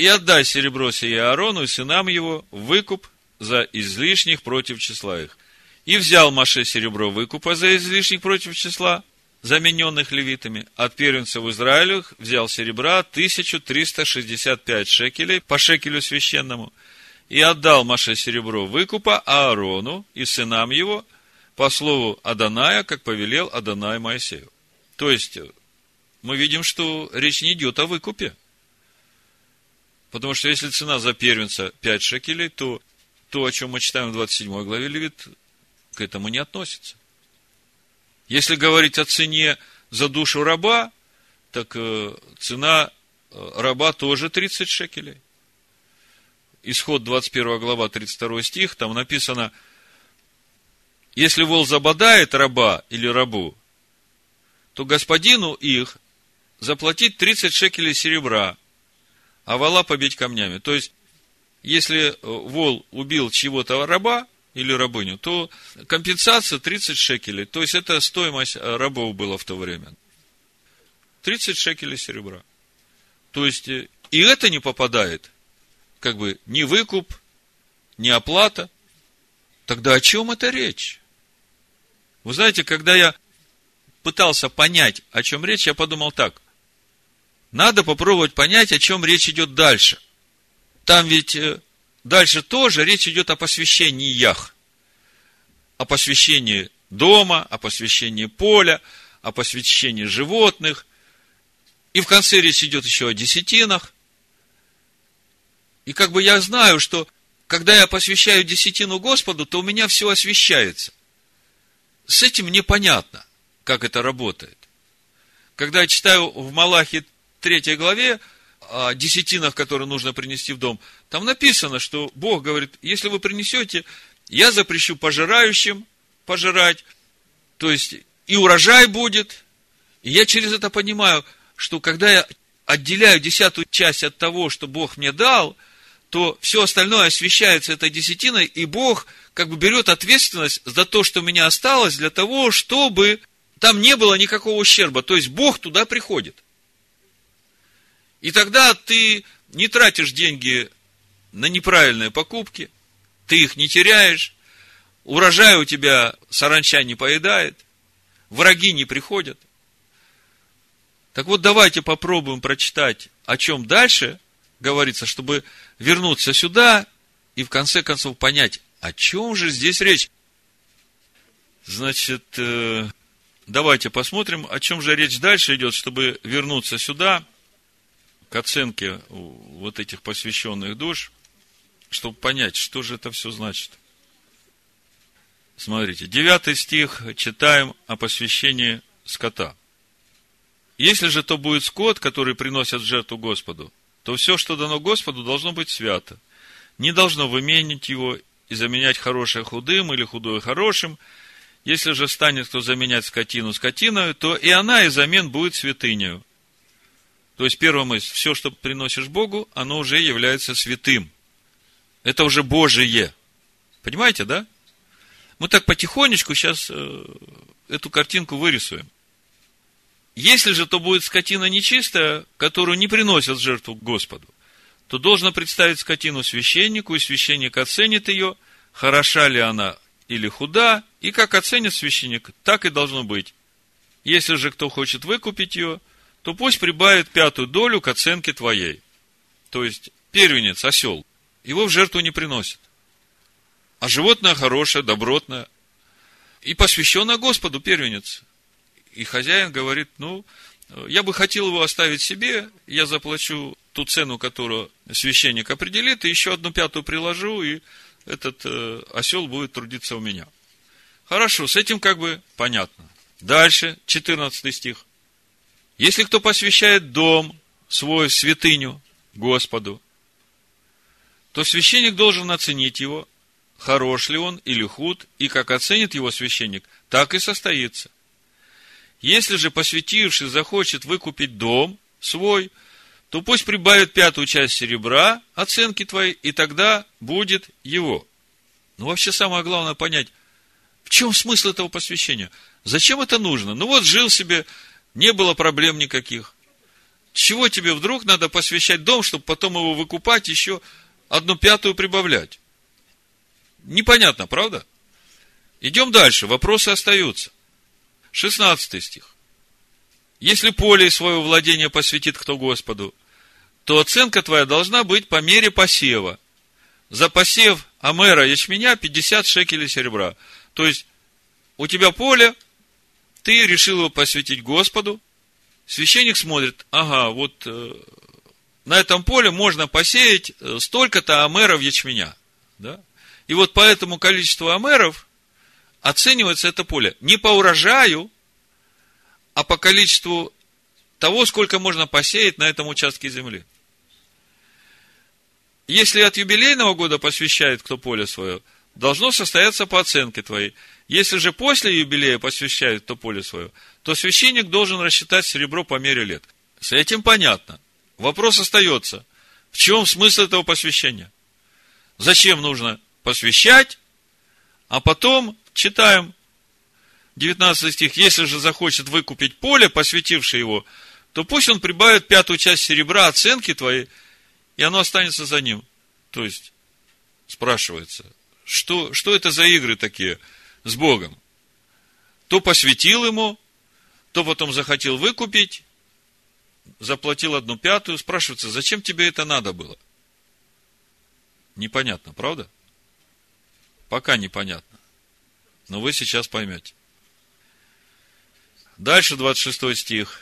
И отдай серебро сие Аарону и сынам его выкуп за излишних против числа их. И взял Маше серебро выкупа за излишних против числа, замененных левитами. От первенцев Израилю взял серебра 1365 шекелей по шекелю священному – и отдал Маше серебро выкупа Аарону и сынам его по слову Аданая, как повелел Адонай Моисею. То есть, мы видим, что речь не идет о выкупе. Потому что если цена за первенца 5 шекелей, то то, о чем мы читаем в 27 главе Левит, к этому не относится. Если говорить о цене за душу раба, так э, цена э, раба тоже 30 шекелей исход 21 глава, 32 стих, там написано, если вол забодает раба или рабу, то господину их заплатить 30 шекелей серебра, а вола побить камнями. То есть, если вол убил чего-то раба или рабыню, то компенсация 30 шекелей. То есть, это стоимость рабов была в то время. 30 шекелей серебра. То есть, и это не попадает как бы не выкуп, не оплата. Тогда о чем это речь? Вы знаете, когда я пытался понять, о чем речь, я подумал так. Надо попробовать понять, о чем речь идет дальше. Там ведь э, дальше тоже речь идет о посвящениях. О посвящении дома, о посвящении поля, о посвящении животных. И в конце речь идет еще о десятинах. И как бы я знаю, что когда я посвящаю десятину Господу, то у меня все освещается. С этим непонятно, как это работает. Когда я читаю в Малахе 3 главе о десятинах, которые нужно принести в дом, там написано, что Бог говорит, если вы принесете, я запрещу пожирающим пожирать, то есть и урожай будет. И я через это понимаю, что когда я отделяю десятую часть от того, что Бог мне дал – то все остальное освещается этой десятиной, и Бог как бы берет ответственность за то, что у меня осталось, для того, чтобы там не было никакого ущерба. То есть Бог туда приходит. И тогда ты не тратишь деньги на неправильные покупки, ты их не теряешь, урожай у тебя саранча не поедает, враги не приходят. Так вот, давайте попробуем прочитать, о чем дальше говорится, чтобы вернуться сюда и в конце концов понять, о чем же здесь речь. Значит, э, давайте посмотрим, о чем же речь дальше идет, чтобы вернуться сюда, к оценке вот этих посвященных душ. чтобы понять, что же это все значит. Смотрите, девятый стих читаем о посвящении скота. Если же то будет скот, который приносят в жертву Господу, то все, что дано Господу, должно быть свято. Не должно выменить его и заменять хорошее худым или худое хорошим. Если же станет кто заменять скотину скотиною, то и она из замен будет святынею. То есть, первая мысль, все, что приносишь Богу, оно уже является святым. Это уже Божие. Понимаете, да? Мы так потихонечку сейчас э, эту картинку вырисуем. Если же то будет скотина нечистая, которую не приносят жертву Господу, то должно представить скотину священнику, и священник оценит ее, хороша ли она или худа, и как оценит священник, так и должно быть. Если же кто хочет выкупить ее, то пусть прибавит пятую долю к оценке твоей. То есть, первенец, осел, его в жертву не приносят. А животное хорошее, добротное. И посвящено Господу первенец. И хозяин говорит, ну, я бы хотел его оставить себе, я заплачу ту цену, которую священник определит, и еще одну пятую приложу, и этот э, осел будет трудиться у меня. Хорошо, с этим как бы понятно. Дальше, 14 стих. Если кто посвящает дом свой святыню Господу, то священник должен оценить его, хорош ли он или худ, и как оценит его священник, так и состоится. Если же посвятивший захочет выкупить дом свой, то пусть прибавит пятую часть серебра оценки твоей, и тогда будет его. Ну, вообще самое главное понять, в чем смысл этого посвящения? Зачем это нужно? Ну, вот жил себе, не было проблем никаких. Чего тебе вдруг надо посвящать дом, чтобы потом его выкупать, еще одну пятую прибавлять? Непонятно, правда? Идем дальше, вопросы остаются. 16 стих. Если поле свое владение посвятит кто Господу, то оценка твоя должна быть по мере посева. За посев амера ячменя 50 шекелей серебра. То есть, у тебя поле, ты решил его посвятить Господу, священник смотрит, ага, вот э, на этом поле можно посеять э, столько-то амеров ячменя. Да? И вот по этому количеству амеров оценивается это поле не по урожаю, а по количеству того, сколько можно посеять на этом участке земли. Если от юбилейного года посвящает кто поле свое, должно состояться по оценке твоей. Если же после юбилея посвящает кто поле свое, то священник должен рассчитать серебро по мере лет. С этим понятно. Вопрос остается. В чем смысл этого посвящения? Зачем нужно посвящать, а потом читаем 19 стих, если же захочет выкупить поле, посвятивший его, то пусть он прибавит пятую часть серебра оценки твоей, и оно останется за ним. То есть, спрашивается, что, что это за игры такие с Богом? То посвятил ему, то потом захотел выкупить, заплатил одну пятую. Спрашивается, зачем тебе это надо было? Непонятно, правда? Пока непонятно. Но вы сейчас поймете. Дальше 26 стих.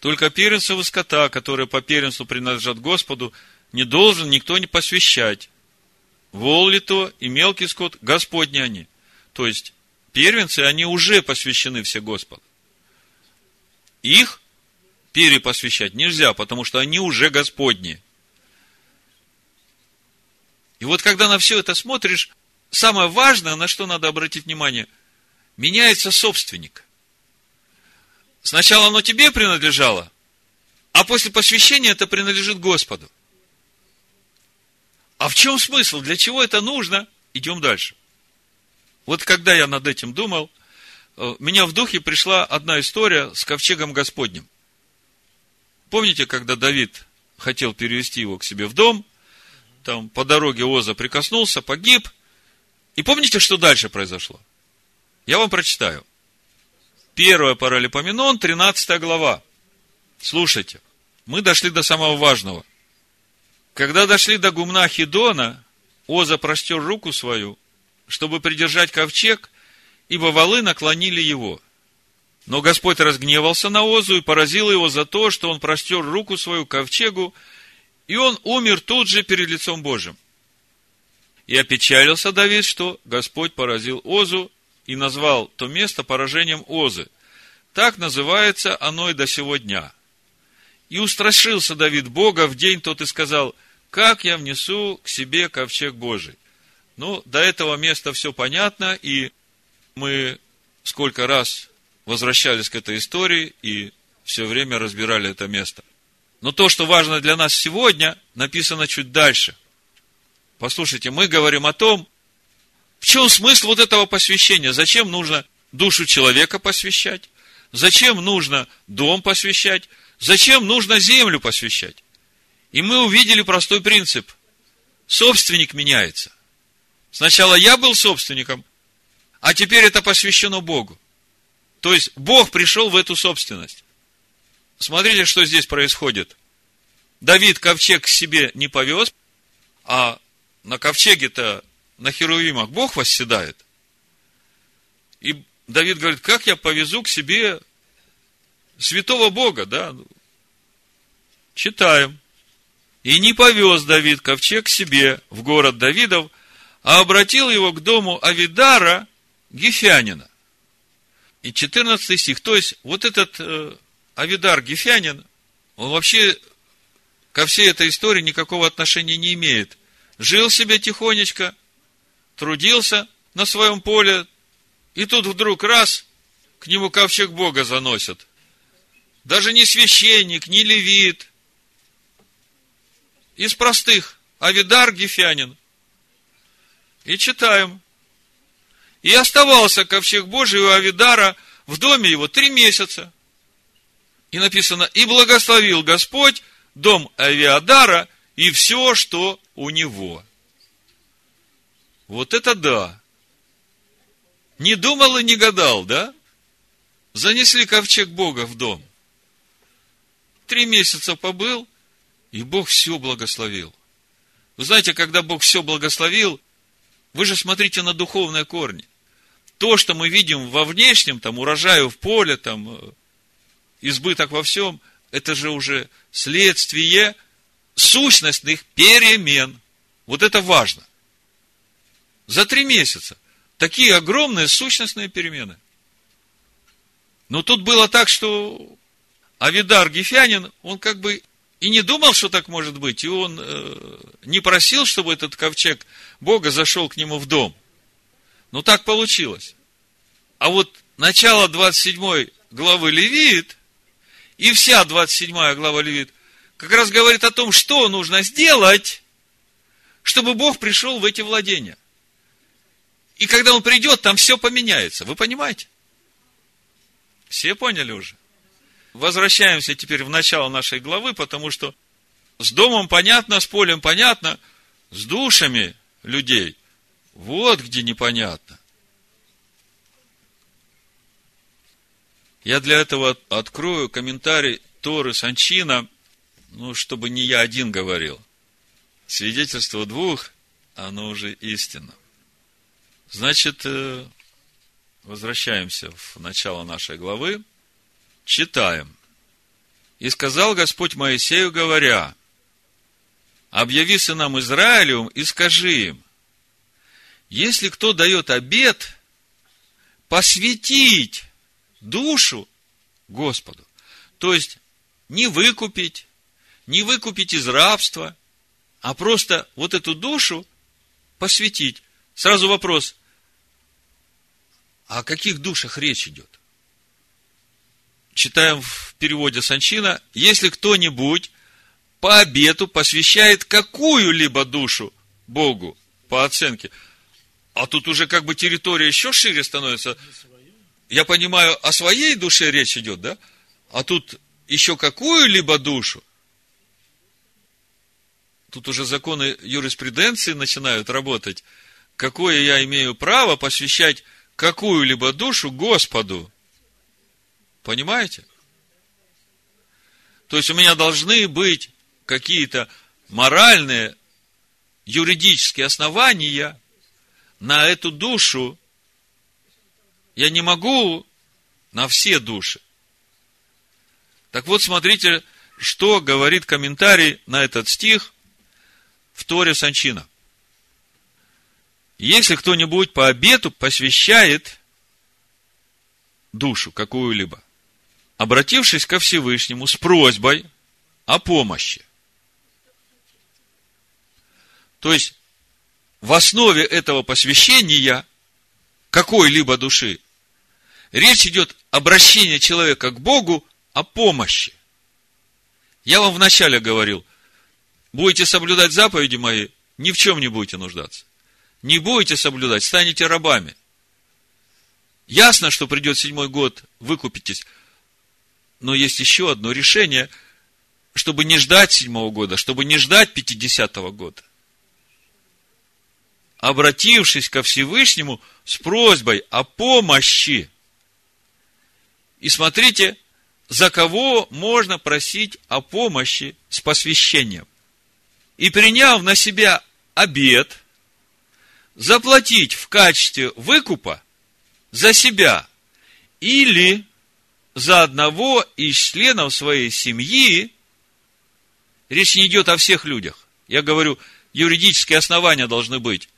Только первенцев скота, которые по первенству принадлежат Господу, не должен никто не посвящать. Вол ли то и мелкий скот, Господни они. То есть, первенцы, они уже посвящены все Господу. Их перепосвящать нельзя, потому что они уже Господни. И вот когда на все это смотришь, самое важное, на что надо обратить внимание, меняется собственник. Сначала оно тебе принадлежало, а после посвящения это принадлежит Господу. А в чем смысл? Для чего это нужно? Идем дальше. Вот когда я над этим думал, э, меня в духе пришла одна история с ковчегом Господним. Помните, когда Давид хотел перевести его к себе в дом, там по дороге Оза прикоснулся, погиб, и помните, что дальше произошло? Я вам прочитаю. Первая Паралипоменон, 13 глава. Слушайте, мы дошли до самого важного. Когда дошли до гумна Хидона, Оза простер руку свою, чтобы придержать ковчег, ибо валы наклонили его. Но Господь разгневался на Озу и поразил его за то, что он простер руку свою ковчегу, и он умер тут же перед лицом Божьим. И опечалился Давид, что Господь поразил Озу и назвал то место поражением Озы. Так называется оно и до сего дня. И устрашился Давид Бога в день тот и сказал, как я внесу к себе ковчег Божий. Ну, до этого места все понятно, и мы сколько раз возвращались к этой истории и все время разбирали это место. Но то, что важно для нас сегодня, написано чуть дальше – Послушайте, мы говорим о том, в чем смысл вот этого посвящения? Зачем нужно душу человека посвящать? Зачем нужно дом посвящать? Зачем нужно землю посвящать? И мы увидели простой принцип. Собственник меняется. Сначала я был собственником, а теперь это посвящено Богу. То есть Бог пришел в эту собственность. Смотрите, что здесь происходит. Давид ковчег к себе не повез, а на ковчеге-то на Херувимах Бог восседает. И Давид говорит, как я повезу к себе святого Бога, да? Читаем. И не повез Давид ковчег к себе в город Давидов, а обратил его к дому Авидара Гефянина. И 14 стих. То есть, вот этот э, Авидар Гефянин, он вообще ко всей этой истории никакого отношения не имеет жил себе тихонечко, трудился на своем поле, и тут вдруг раз, к нему ковчег Бога заносят. Даже не священник, не левит. Из простых. Авидар Гефянин. И читаем. И оставался ковчег Божий у Авидара в доме его три месяца. И написано, и благословил Господь дом Авиадара и все, что у него. Вот это да! Не думал и не гадал, да? Занесли ковчег Бога в дом. Три месяца побыл, и Бог все благословил. Вы знаете, когда Бог все благословил, вы же смотрите на духовные корни. То, что мы видим во внешнем, там, урожаю в поле, там, э, избыток во всем, это же уже следствие – сущностных перемен. Вот это важно. За три месяца. Такие огромные сущностные перемены. Но тут было так, что Авидар Гефянин, он как бы и не думал, что так может быть, и он э, не просил, чтобы этот ковчег Бога зашел к нему в дом. Но так получилось. А вот начало 27 главы Левит, и вся 27 глава Левит, как раз говорит о том, что нужно сделать, чтобы Бог пришел в эти владения. И когда Он придет, там все поменяется. Вы понимаете? Все поняли уже? Возвращаемся теперь в начало нашей главы, потому что с домом понятно, с полем понятно, с душами людей вот где непонятно. Я для этого открою комментарий Торы Санчина – ну, чтобы не я один говорил. Свидетельство двух, оно уже истинно. Значит, э, возвращаемся в начало нашей главы. Читаем. «И сказал Господь Моисею, говоря, объяви сынам Израилевым и скажи им, если кто дает обед, посвятить душу Господу, то есть не выкупить, не выкупить из рабства, а просто вот эту душу посвятить. Сразу вопрос, о каких душах речь идет? Читаем в переводе Санчина, если кто-нибудь по обету посвящает какую-либо душу Богу, по оценке, а тут уже как бы территория еще шире становится. Я понимаю, о своей душе речь идет, да? А тут еще какую-либо душу, тут уже законы юриспруденции начинают работать, какое я имею право посвящать какую-либо душу Господу. Понимаете? То есть у меня должны быть какие-то моральные, юридические основания на эту душу. Я не могу на все души. Так вот, смотрите, что говорит комментарий на этот стих – в Торе Санчина. Если кто-нибудь по обету посвящает душу какую-либо, обратившись ко Всевышнему с просьбой о помощи. То есть, в основе этого посвящения какой-либо души речь идет обращение человека к Богу о помощи. Я вам вначале говорил, будете соблюдать заповеди мои, ни в чем не будете нуждаться. Не будете соблюдать, станете рабами. Ясно, что придет седьмой год, выкупитесь. Но есть еще одно решение, чтобы не ждать седьмого года, чтобы не ждать пятидесятого года. Обратившись ко Всевышнему с просьбой о помощи. И смотрите, за кого можно просить о помощи с посвящением. И приняв на себя обед, заплатить в качестве выкупа за себя или за одного из членов своей семьи, речь не идет о всех людях. Я говорю, юридические основания должны быть.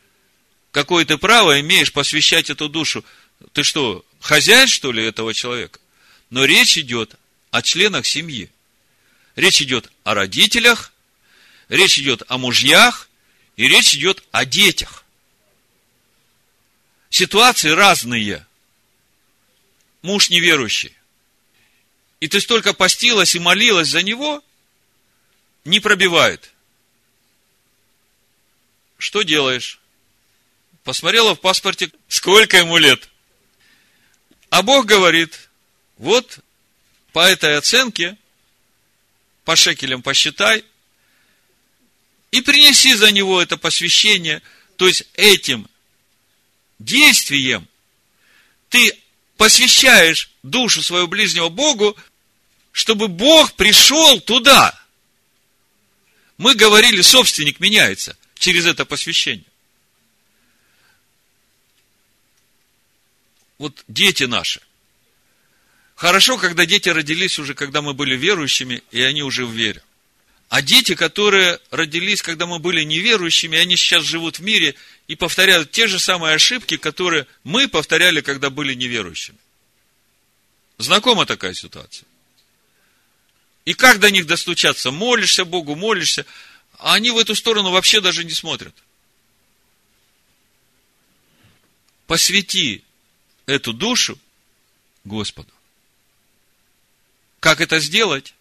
Какое ты право имеешь посвящать эту душу? Ты что, хозяин, что ли, этого человека? Но речь идет о членах семьи. Речь идет о родителях, речь идет о мужьях, и речь идет о детях. Ситуации разные. Муж неверующий. И ты столько постилась и молилась за него, не пробивает. Что делаешь? Посмотрела в паспорте, сколько ему лет. А Бог говорит, вот по этой оценке, по шекелям посчитай, и принеси за него это посвящение, то есть этим действием ты посвящаешь душу своего ближнего Богу, чтобы Бог пришел туда. Мы говорили, собственник меняется через это посвящение. Вот дети наши. Хорошо, когда дети родились уже, когда мы были верующими, и они уже в вере. А дети, которые родились, когда мы были неверующими, они сейчас живут в мире и повторяют те же самые ошибки, которые мы повторяли, когда были неверующими. Знакома такая ситуация? И как до них достучаться? Молишься Богу, молишься, а они в эту сторону вообще даже не смотрят. Посвяти эту душу Господу. Как это сделать?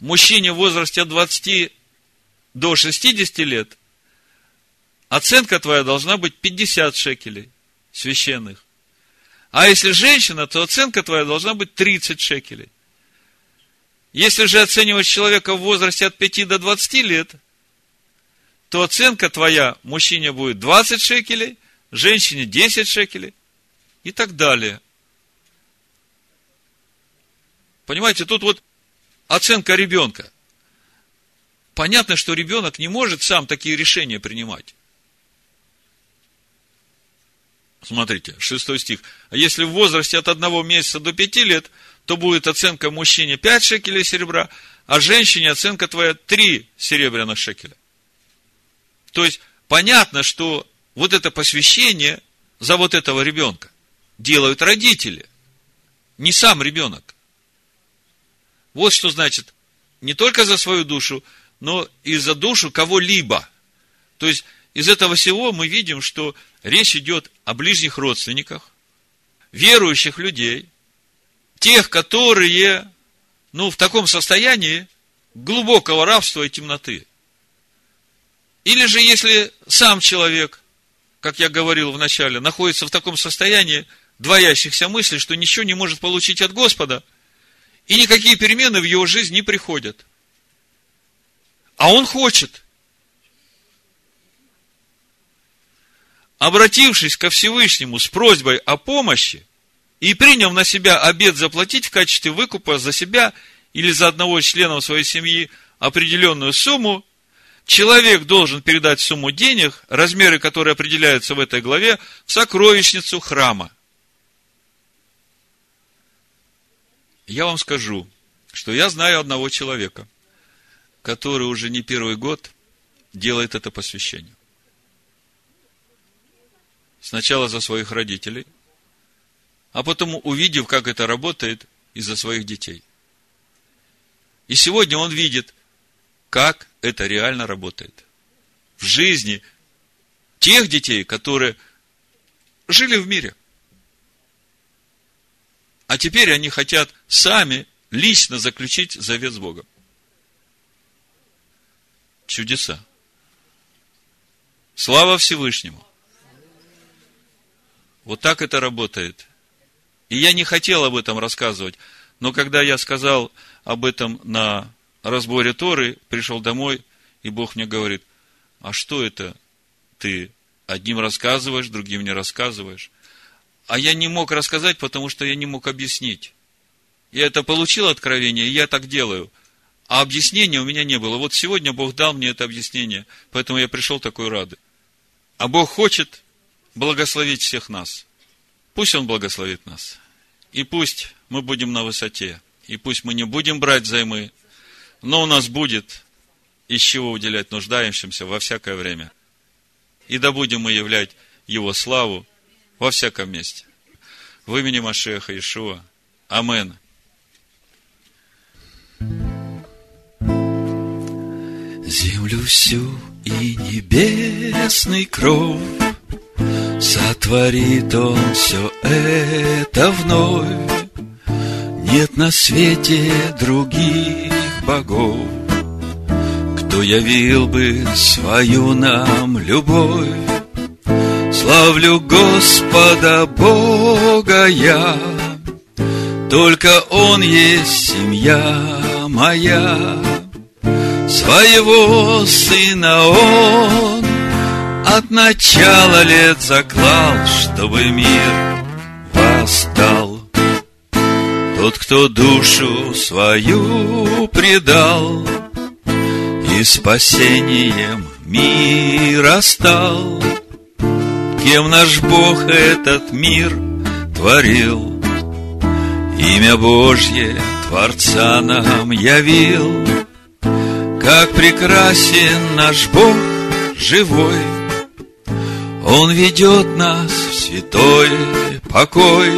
Мужчине в возрасте от 20 до 60 лет оценка твоя должна быть 50 шекелей священных. А если женщина, то оценка твоя должна быть 30 шекелей. Если же оценивать человека в возрасте от 5 до 20 лет, то оценка твоя мужчине будет 20 шекелей, женщине 10 шекелей и так далее. Понимаете, тут вот оценка ребенка. Понятно, что ребенок не может сам такие решения принимать. Смотрите, шестой стих. А если в возрасте от одного месяца до пяти лет, то будет оценка мужчине 5 шекелей серебра, а женщине оценка твоя 3 серебряных шекеля. То есть, понятно, что вот это посвящение за вот этого ребенка делают родители, не сам ребенок. Вот что значит не только за свою душу, но и за душу кого-либо. То есть, из этого всего мы видим, что речь идет о ближних родственниках, верующих людей, тех, которые, ну, в таком состоянии глубокого рабства и темноты. Или же, если сам человек, как я говорил в начале, находится в таком состоянии двоящихся мыслей, что ничего не может получить от Господа – и никакие перемены в его жизнь не приходят. А он хочет. Обратившись ко Всевышнему с просьбой о помощи и приняв на себя обед заплатить в качестве выкупа за себя или за одного из членов своей семьи определенную сумму, человек должен передать сумму денег, размеры которой определяются в этой главе, в сокровищницу храма. Я вам скажу, что я знаю одного человека, который уже не первый год делает это посвящение. Сначала за своих родителей, а потом увидев, как это работает, из-за своих детей. И сегодня он видит, как это реально работает. В жизни тех детей, которые жили в мире. А теперь они хотят сами лично заключить завет с Богом. Чудеса. Слава Всевышнему. Вот так это работает. И я не хотел об этом рассказывать, но когда я сказал об этом на разборе Торы, пришел домой, и Бог мне говорит, а что это ты одним рассказываешь, другим не рассказываешь? А я не мог рассказать, потому что я не мог объяснить. Я это получил откровение, и я так делаю. А объяснения у меня не было. Вот сегодня Бог дал мне это объяснение, поэтому я пришел такой рады. А Бог хочет благословить всех нас. Пусть Он благословит нас. И пусть мы будем на высоте. И пусть мы не будем брать займы, но у нас будет из чего уделять нуждающимся во всякое время. И да будем мы являть Его славу во всяком месте. В имени Машеха Ишуа. Амен. Землю всю и небесный кров Сотворит он все это вновь Нет на свете других богов Кто явил бы свою нам любовь Славлю Господа Бога я. Только Он есть семья моя. Своего сына он от начала лет заклал, чтобы мир восстал. Тот, кто душу свою предал и спасением мира стал, кем наш Бог этот мир творил, имя Божье Творца нам явил — как прекрасен наш Бог живой, Он ведет нас в святой покой,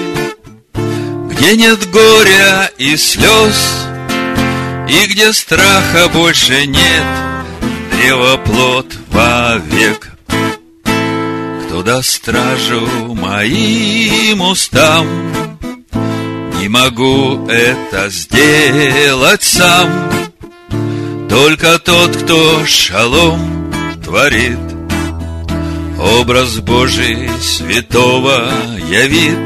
Где нет горя и слез, И где страха больше нет, Древоплод вовек. Даст стражу моим устам, Не могу это сделать сам, только тот, кто шалом творит, Образ Божий святого явит,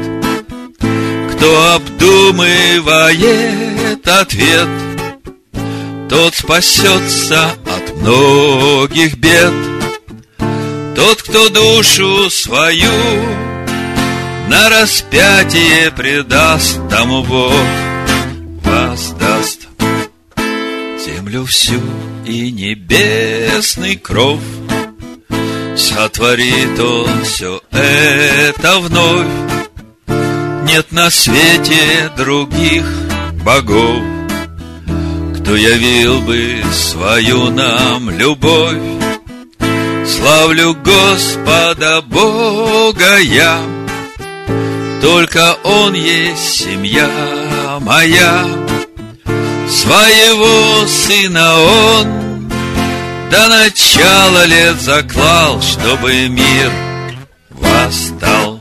Кто обдумывает ответ, Тот спасется от многих бед. Тот, кто душу свою на распятие предаст, тому Бог воздаст землю всю и небесный кров. Сотворит он все это вновь. Нет на свете других богов, Кто явил бы свою нам любовь. Славлю Господа Бога я, Только Он есть семья моя. Своего сына он до начала лет заклал, чтобы мир восстал.